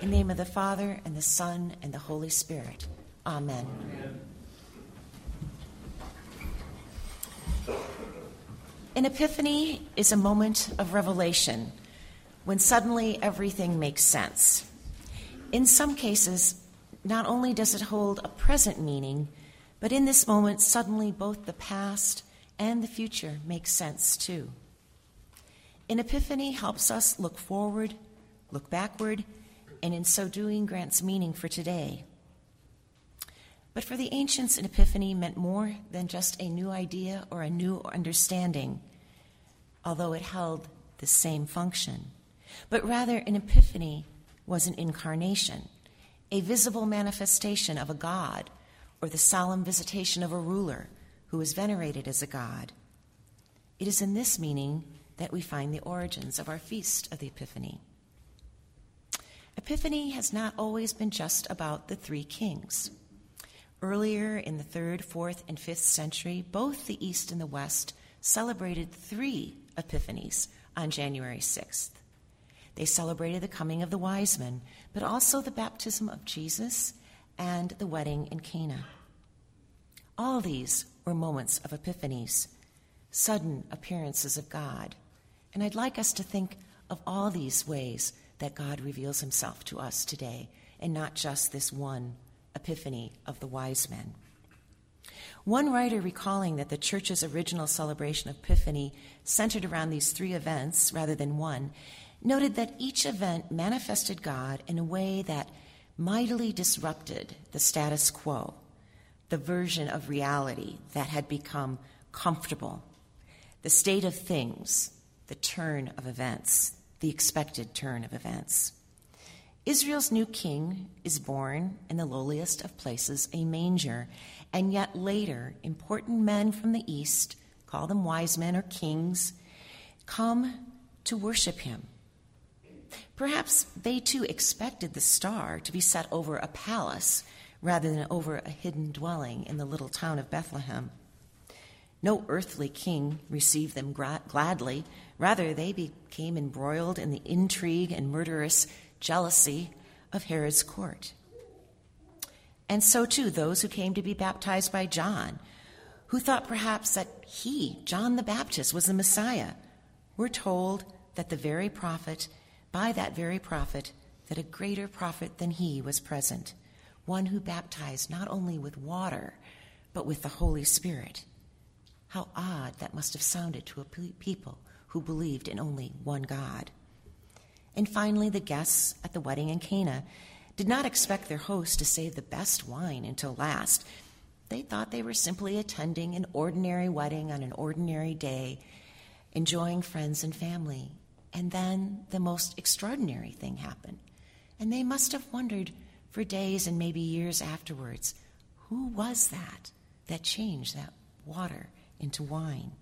In the name of the Father, and the Son, and the Holy Spirit. Amen. Amen. An epiphany is a moment of revelation when suddenly everything makes sense. In some cases, not only does it hold a present meaning, but in this moment, suddenly both the past and the future make sense too. An epiphany helps us look forward, look backward, and in so doing grants meaning for today. But for the ancients, an epiphany meant more than just a new idea or a new understanding, although it held the same function. But rather, an epiphany was an incarnation, a visible manifestation of a god, or the solemn visitation of a ruler who is venerated as a god. It is in this meaning that we find the origins of our feast of the Epiphany. Epiphany has not always been just about the three kings. Earlier in the third, fourth, and fifth century, both the East and the West celebrated three epiphanies on January 6th. They celebrated the coming of the wise men, but also the baptism of Jesus and the wedding in Cana. All these were moments of epiphanies, sudden appearances of God. And I'd like us to think of all these ways that God reveals himself to us today, and not just this one epiphany of the wise men. One writer recalling that the church's original celebration of Epiphany centered around these three events rather than one, noted that each event manifested God in a way that mightily disrupted the status quo, the version of reality that had become comfortable, the state of things, the turn of events the expected turn of events. Israel's new king is born in the lowliest of places, a manger, and yet later, important men from the east, call them wise men or kings, come to worship him. Perhaps they too expected the star to be set over a palace rather than over a hidden dwelling in the little town of Bethlehem. No earthly king received them gladly. Rather, they became embroiled in the intrigue and murderous jealousy of Herod's court. And so, too, those who came to be baptized by John, who thought perhaps that he, John the Baptist, was the Messiah, were told that the very prophet, by that very prophet, that a greater prophet than he was present, one who baptized not only with water, but with the Holy Spirit. How odd that must have sounded to a people who believed in only one God. And finally, the guests at the wedding in Cana did not expect their host to save the best wine until last. They thought they were simply attending an ordinary wedding on an ordinary day, enjoying friends and family. And then the most extraordinary thing happened. And they must have wondered for days and maybe years afterwards who was that that changed that water into wine.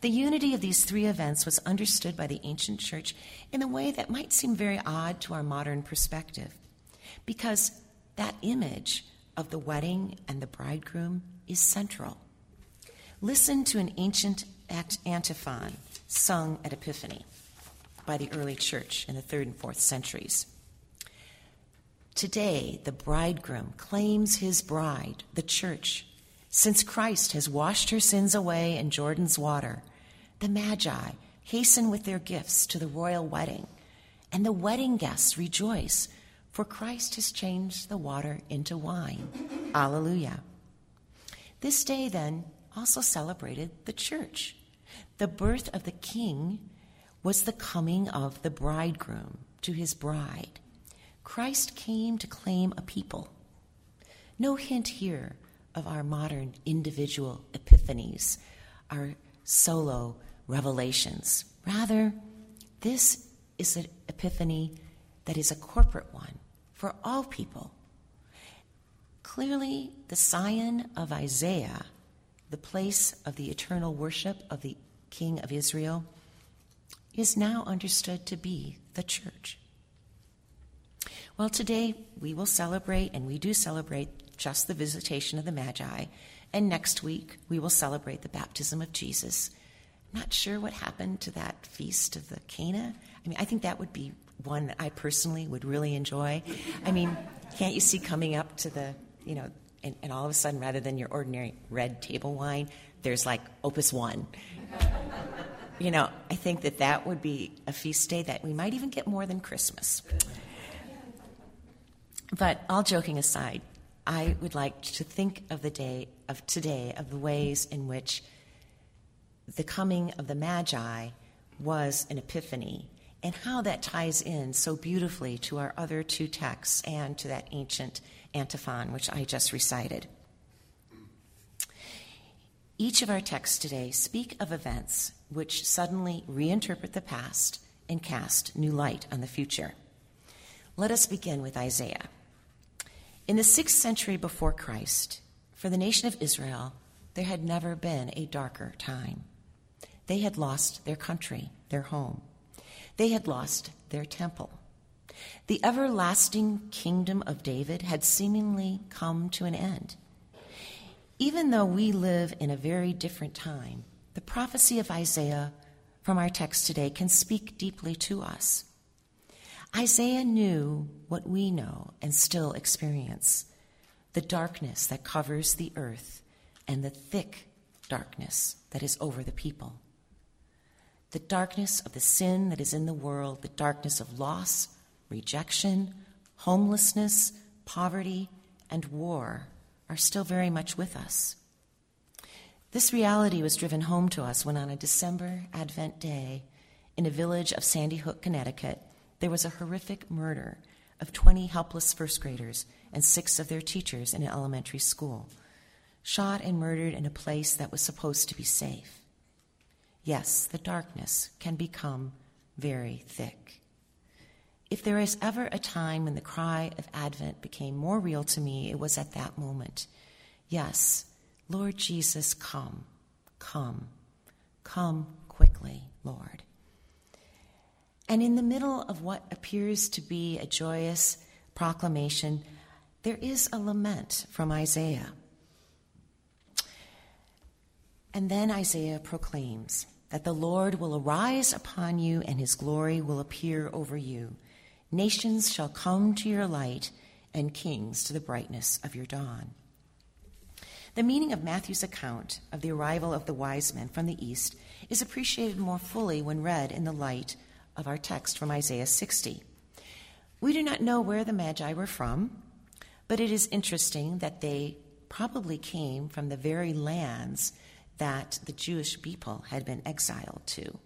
The unity of these three events was understood by the ancient church in a way that might seem very odd to our modern perspective, because that image of the wedding and the bridegroom is central. Listen to an ancient antiphon sung at Epiphany by the early church in the third and fourth centuries. Today, the bridegroom claims his bride, the church, since Christ has washed her sins away in Jordan's water, the Magi hasten with their gifts to the royal wedding, and the wedding guests rejoice, for Christ has changed the water into wine. Alleluia. This day, then, also celebrated the church. The birth of the king was the coming of the bridegroom to his bride. Christ came to claim a people. No hint here of our modern individual epiphanies, our solo revelations. Rather, this is an epiphany that is a corporate one for all people. Clearly, the Zion of Isaiah, the place of the eternal worship of the King of Israel, is now understood to be the church. Well, today we will celebrate, and we do celebrate just the visitation of the Magi. And next week, we will celebrate the baptism of Jesus. I'm Not sure what happened to that feast of the Cana. I mean, I think that would be one that I personally would really enjoy. I mean, can't you see coming up to the, you know, and, and all of a sudden, rather than your ordinary red table wine, there's like Opus One. you know, I think that that would be a feast day that we might even get more than Christmas. But all joking aside, I would like to think of the day of today of the ways in which the coming of the Magi was an epiphany and how that ties in so beautifully to our other two texts and to that ancient antiphon which I just recited. Each of our texts today speak of events which suddenly reinterpret the past and cast new light on the future. Let us begin with Isaiah. In the sixth century before Christ, for the nation of Israel, there had never been a darker time. They had lost their country, their home. They had lost their temple. The everlasting kingdom of David had seemingly come to an end. Even though we live in a very different time, the prophecy of Isaiah from our text today can speak deeply to us. Isaiah knew what we know and still experience the darkness that covers the earth and the thick darkness that is over the people. The darkness of the sin that is in the world, the darkness of loss, rejection, homelessness, poverty, and war are still very much with us. This reality was driven home to us when, on a December Advent day in a village of Sandy Hook, Connecticut, there was a horrific murder of 20 helpless first graders and six of their teachers in an elementary school, shot and murdered in a place that was supposed to be safe. Yes, the darkness can become very thick. If there is ever a time when the cry of Advent became more real to me, it was at that moment. Yes, Lord Jesus, come, come, come quickly, Lord. And in the middle of what appears to be a joyous proclamation, there is a lament from Isaiah. And then Isaiah proclaims that the Lord will arise upon you and his glory will appear over you. Nations shall come to your light and kings to the brightness of your dawn. The meaning of Matthew's account of the arrival of the wise men from the east is appreciated more fully when read in the light of our text from Isaiah 60. We do not know where the Magi were from, but it is interesting that they probably came from the very lands that the Jewish people had been exiled to.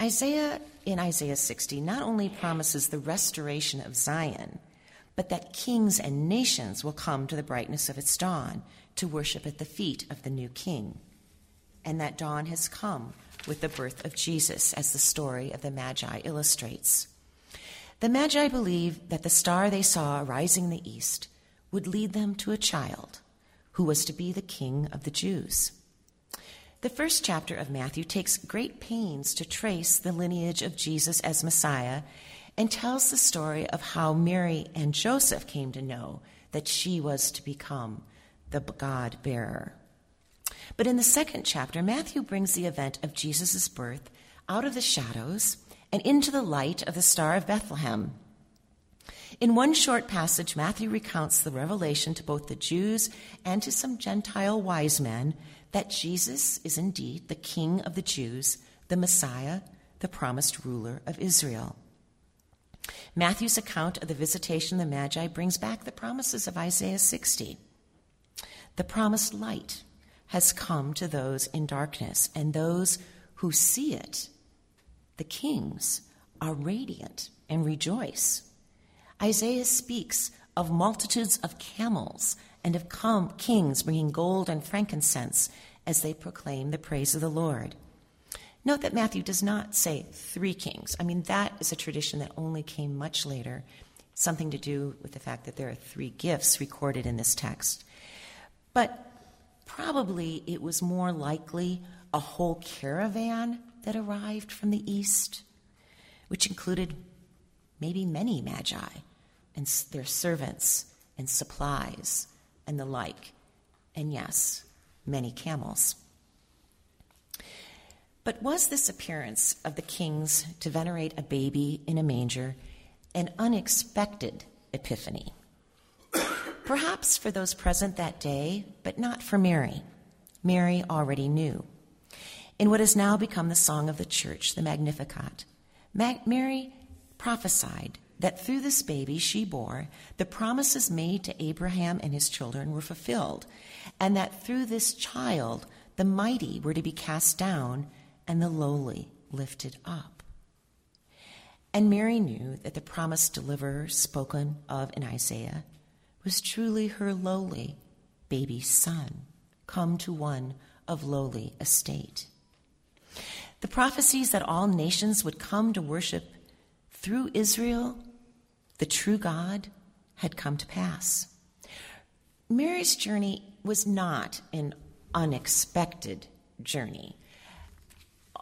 Isaiah in Isaiah 60 not only promises the restoration of Zion, but that kings and nations will come to the brightness of its dawn to worship at the feet of the new king. And that dawn has come with the birth of Jesus, as the story of the Magi illustrates. The Magi believed that the star they saw rising in the east would lead them to a child who was to be the king of the Jews. The first chapter of Matthew takes great pains to trace the lineage of Jesus as Messiah and tells the story of how Mary and Joseph came to know that she was to become the God bearer. But in the second chapter, Matthew brings the event of Jesus' birth out of the shadows and into the light of the Star of Bethlehem. In one short passage, Matthew recounts the revelation to both the Jews and to some Gentile wise men that Jesus is indeed the King of the Jews, the Messiah, the promised ruler of Israel. Matthew's account of the visitation of the Magi brings back the promises of Isaiah 60. The promised light has come to those in darkness, and those who see it, the kings, are radiant and rejoice. Isaiah speaks of multitudes of camels and of com- kings bringing gold and frankincense as they proclaim the praise of the Lord. Note that Matthew does not say three kings. I mean, that is a tradition that only came much later, something to do with the fact that there are three gifts recorded in this text. But probably it was more likely a whole caravan that arrived from the east, which included maybe many magi and their servants and supplies and the like, and yes, many camels. But was this appearance of the kings to venerate a baby in a manger an unexpected epiphany? Perhaps for those present that day, but not for Mary. Mary already knew. In what has now become the song of the church, the Magnificat, Mary prophesied that through this baby she bore, the promises made to Abraham and his children were fulfilled, and that through this child the mighty were to be cast down and the lowly lifted up. And Mary knew that the promised deliverer spoken of in Isaiah was truly her lowly baby son, come to one of lowly estate. The prophecies that all nations would come to worship through Israel the true God had come to pass. Mary's journey was not an unexpected journey,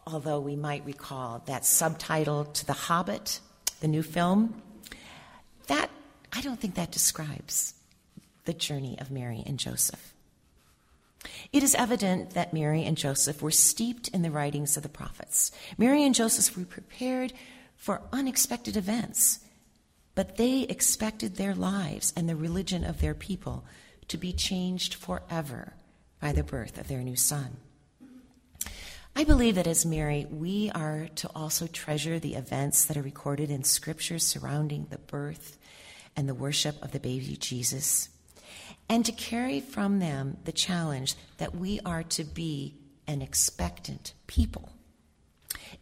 although we might recall that subtitle to The Hobbit, the new film. That, I don't think that describes the journey of Mary and Joseph. It is evident that Mary and Joseph were steeped in the writings of the prophets. Mary and Joseph were prepared for unexpected events but they expected their lives and the religion of their people to be changed forever by the birth of their new son. I believe that as Mary, we are to also treasure the events that are recorded in Scripture surrounding the birth and the worship of the baby Jesus, and to carry from them the challenge that we are to be an expectant people.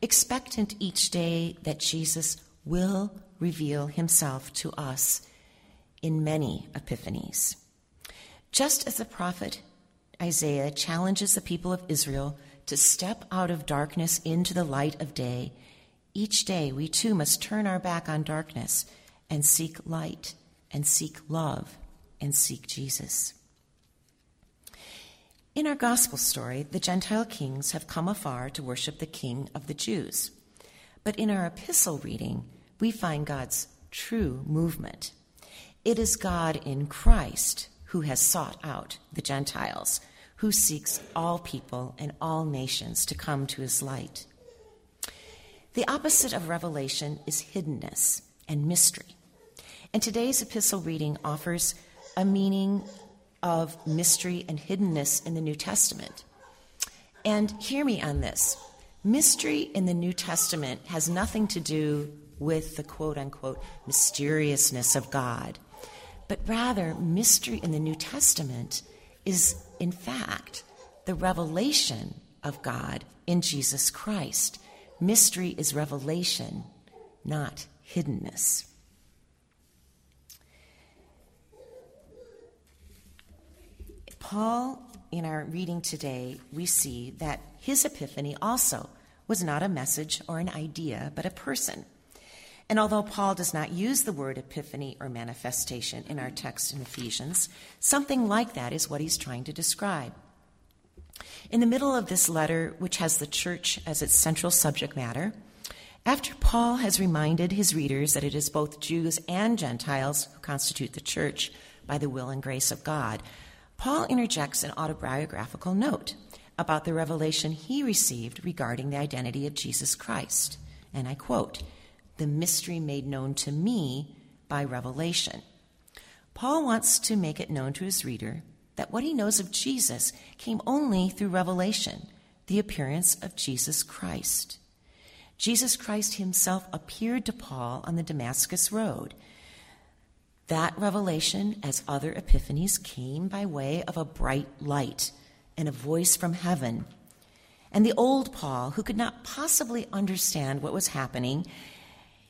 Expectant each day that Jesus will reveal himself to us in many epiphanies. Just as the prophet Isaiah challenges the people of Israel to step out of darkness into the light of day, each day we too must turn our back on darkness and seek light and seek love and seek Jesus. In our gospel story, the Gentile kings have come afar to worship the King of the Jews. But in our epistle reading, we find God's true movement. It is God in Christ who has sought out the Gentiles, who seeks all people and all nations to come to his light. The opposite of revelation is hiddenness and mystery. And today's epistle reading offers a meaning of mystery and hiddenness in the New Testament. And hear me on this mystery in the New Testament has nothing to do with the quote unquote mysteriousness of God. But rather, mystery in the New Testament is, in fact, the revelation of God in Jesus Christ. Mystery is revelation, not hiddenness. Paul, in our reading today, we see that his epiphany also was not a message or an idea, but a person. And although Paul does not use the word epiphany or manifestation in our text in Ephesians, something like that is what he's trying to describe. In the middle of this letter, which has the church as its central subject matter, after Paul has reminded his readers that it is both Jews and Gentiles who constitute the church by the will and grace of God, Paul interjects an autobiographical note about the revelation he received regarding the identity of Jesus Christ. And I quote, the mystery made known to me by revelation. Paul wants to make it known to his reader that what he knows of Jesus came only through revelation, the appearance of Jesus Christ. Jesus Christ himself appeared to Paul on the Damascus Road. That revelation, as other epiphanies, came by way of a bright light and a voice from heaven. And the old Paul, who could not possibly understand what was happening,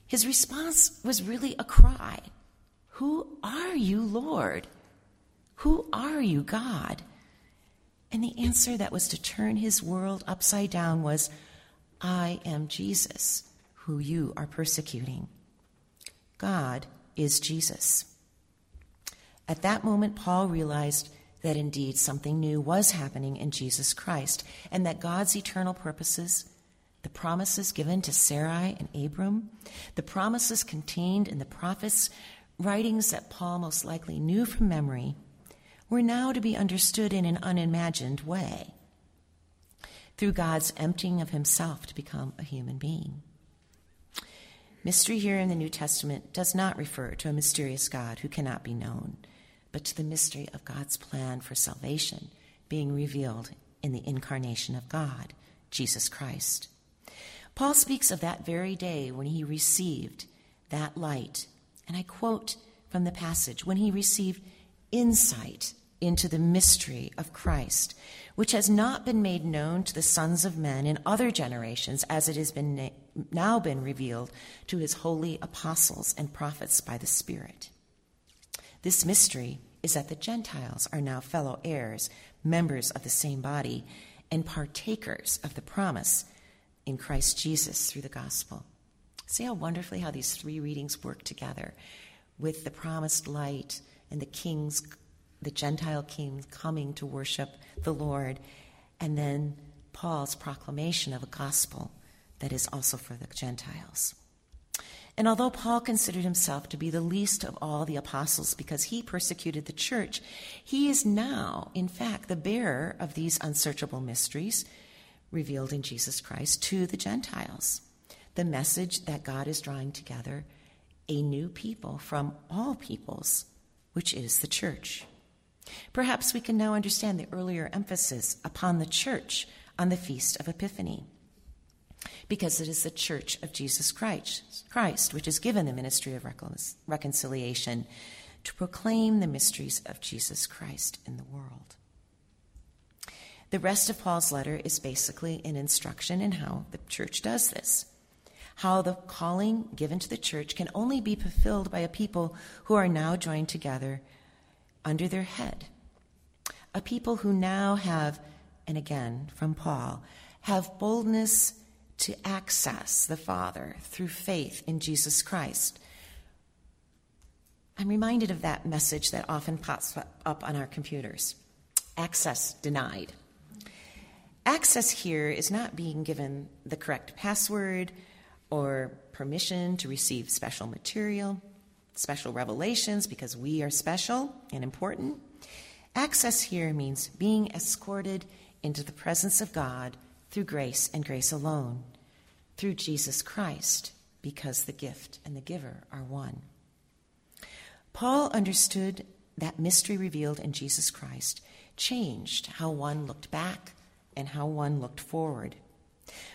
his response was really a cry Who are you, Lord? Who are you, God? And the answer that was to turn his world upside down was I am Jesus, who you are persecuting. God is Jesus. At that moment, Paul realized that indeed something new was happening in Jesus Christ, and that God's eternal purposes the promises given to Sarai and Abram, the promises contained in the prophets' writings that Paul most likely knew from memory, were now to be understood in an unimagined way. through God's emptying of himself to become a human being. Mystery here in the New Testament does not refer to a mysterious God who cannot be known, but to the mystery of God's plan for salvation being revealed in the incarnation of God, Jesus Christ. Paul speaks of that very day when he received that light, and I quote from the passage when he received insight into the mystery of Christ, which has not been made known to the sons of men in other generations as it has been na- now been revealed to his holy apostles and prophets by the Spirit. This mystery is that the Gentiles are now fellow heirs, members of the same body, and partakers of the promise in Christ Jesus through the gospel. See how wonderfully how these three readings work together with the promised light and the king's the Gentile king coming to worship the Lord, and then Paul's proclamation of a gospel that is also for the Gentiles. And although Paul considered himself to be the least of all the apostles because he persecuted the church, he is now, in fact, the bearer of these unsearchable mysteries revealed in Jesus Christ to the Gentiles. The message that God is drawing together a new people from all peoples, which is the church. Perhaps we can now understand the earlier emphasis upon the church on the Feast of Epiphany, because it is the church of Jesus Christ, Christ which is given the ministry of reconciliation to proclaim the mysteries of Jesus Christ in the world. The rest of Paul's letter is basically an instruction in how the church does this. How the calling given to the church can only be fulfilled by a people who are now joined together under their head. A people who now have, and again from Paul, have boldness to access the Father through faith in Jesus Christ. I'm reminded of that message that often pops up on our computers access denied. Access here is not being given the correct password or permission to receive special material special revelations because we are special and important. Access here means being escorted into the presence of God through grace and grace alone, through Jesus Christ, because the gift and the giver are one. Paul understood that mystery revealed in Jesus Christ changed how one looked back and how one looked forward.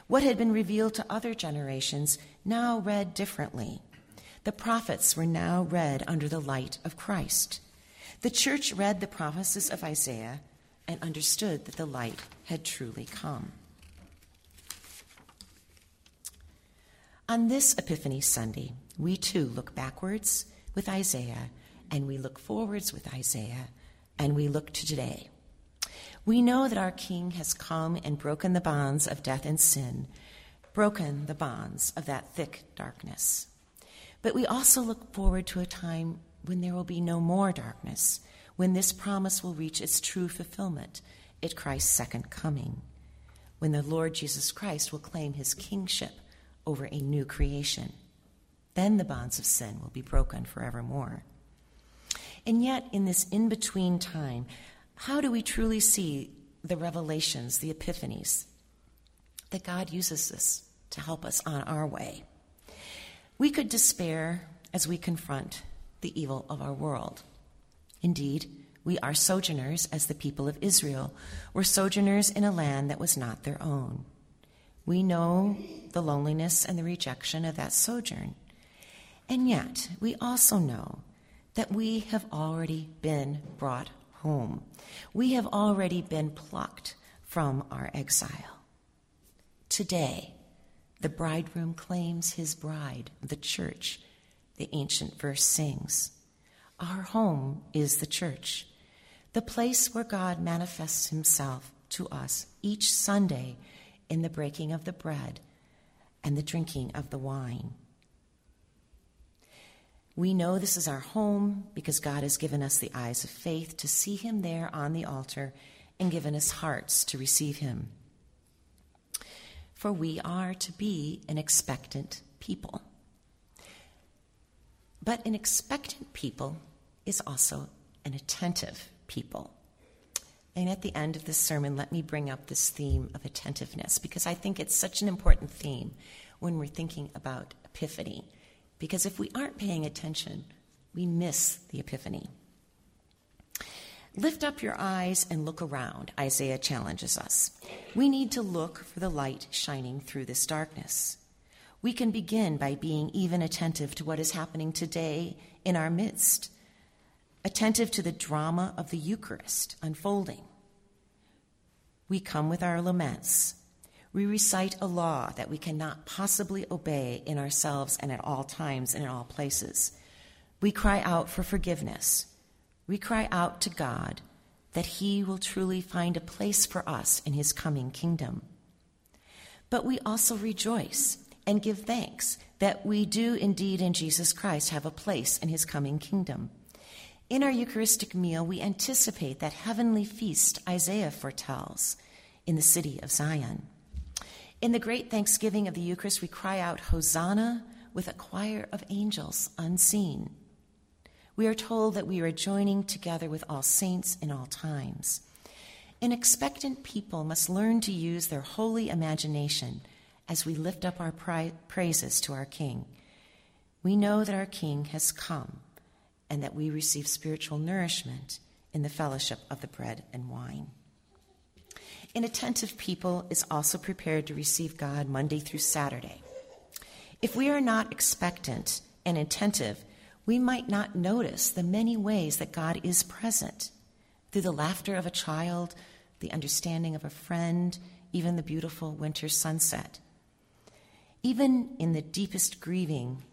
What had been revealed to other generations now read differently the prophets were now read under the light of Christ. The church read the prophecies of Isaiah and understood that the light had truly come. On this Epiphany Sunday, we too look backwards with Isaiah and we look forwards with Isaiah and we look to today. We know that our King has come and broken the bonds of death and sin, broken the bonds of that thick darkness. But we also look forward to a time when there will be no more darkness, when this promise will reach its true fulfillment at Christ's second coming, when the Lord Jesus Christ will claim his kingship over a new creation. Then the bonds of sin will be broken forevermore. And yet, in this in between time, how do we truly see the revelations, the epiphanies, that God uses this to help us on our way? We could despair as we confront the evil of our world. Indeed, we are sojourners as the people of Israel were sojourners in a land that was not their own. We know the loneliness and the rejection of that sojourn. And yet, we also know that we have already been brought home. We have already been plucked from our exile. Today, the bridegroom claims his bride, the church, the ancient verse sings. Our home is the church, the place where God manifests himself to us each Sunday in the breaking of the bread and the drinking of the wine. We know this is our home because God has given us the eyes of faith to see him there on the altar and given us hearts to receive him for we are to be an expectant people. But an expectant people is also an attentive people. And at the end of this sermon, let me bring up this theme of attentiveness because I think it's such an important theme when we're thinking about Epiphany. Because if we aren't paying attention, we miss the Epiphany. Lift up your eyes and look around, Isaiah challenges us. We need to look for the light shining through this darkness. We can begin by being even attentive to what is happening today in our midst, attentive to the drama of the Eucharist unfolding. We come with our laments. We recite a law that we cannot possibly obey in ourselves and at all times and in all places. We cry out for forgiveness we cry out to God that He will truly find a place for us in His coming kingdom. But we also rejoice and give thanks that we do indeed in Jesus Christ have a place in His coming kingdom. In our Eucharistic meal, we anticipate that heavenly feast Isaiah foretells in the city of Zion. In the great thanksgiving of the Eucharist, we cry out, Hosanna, with a choir of angels unseen we are told that we are joining together with all saints in all times. An expectant people must learn to use their holy imagination as we lift up our praises to our King. We know that our King has come and that we receive spiritual nourishment in the fellowship of the bread and wine. An attentive people is also prepared to receive God Monday through Saturday. If we are not expectant and attentive, we might not notice the many ways that God is present through the laughter of a child, the understanding of a friend, even the beautiful winter sunset. Even in the deepest grieving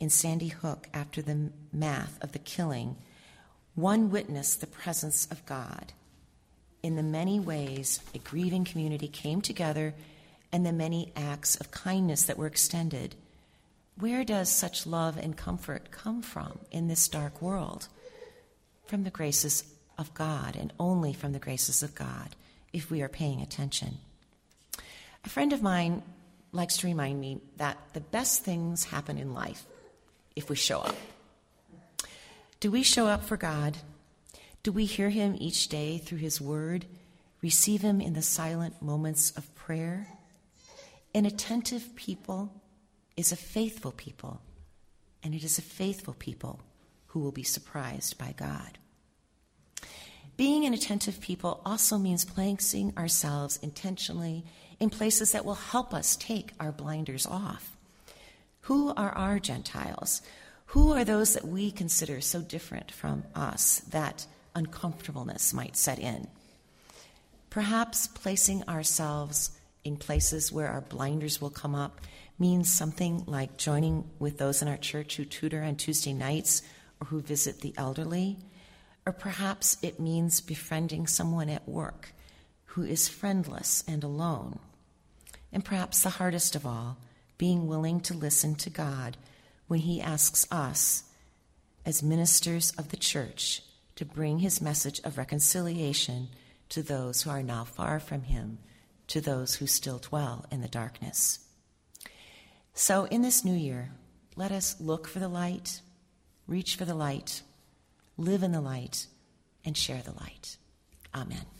in Sandy Hook after the math of the killing, one witnessed the presence of God. In the many ways a grieving community came together and the many acts of kindness that were extended where does such love and comfort come from in this dark world? From the graces of God, and only from the graces of God, if we are paying attention. A friend of mine likes to remind me that the best things happen in life if we show up. Do we show up for God? Do we hear Him each day through His Word, receive Him in the silent moments of prayer? An attentive people is a faithful people, and it is a faithful people who will be surprised by God. Being an attentive people also means placing ourselves intentionally in places that will help us take our blinders off. Who are our Gentiles? Who are those that we consider so different from us that uncomfortableness might set in? Perhaps placing ourselves in places where our blinders will come up means something like joining with those in our church who tutor on Tuesday nights or who visit the elderly. Or perhaps it means befriending someone at work who is friendless and alone. And perhaps the hardest of all, being willing to listen to God when He asks us, as ministers of the church, to bring His message of reconciliation to those who are now far from Him, to those who still dwell in the darkness. So, in this new year, let us look for the light, reach for the light, live in the light, and share the light. Amen.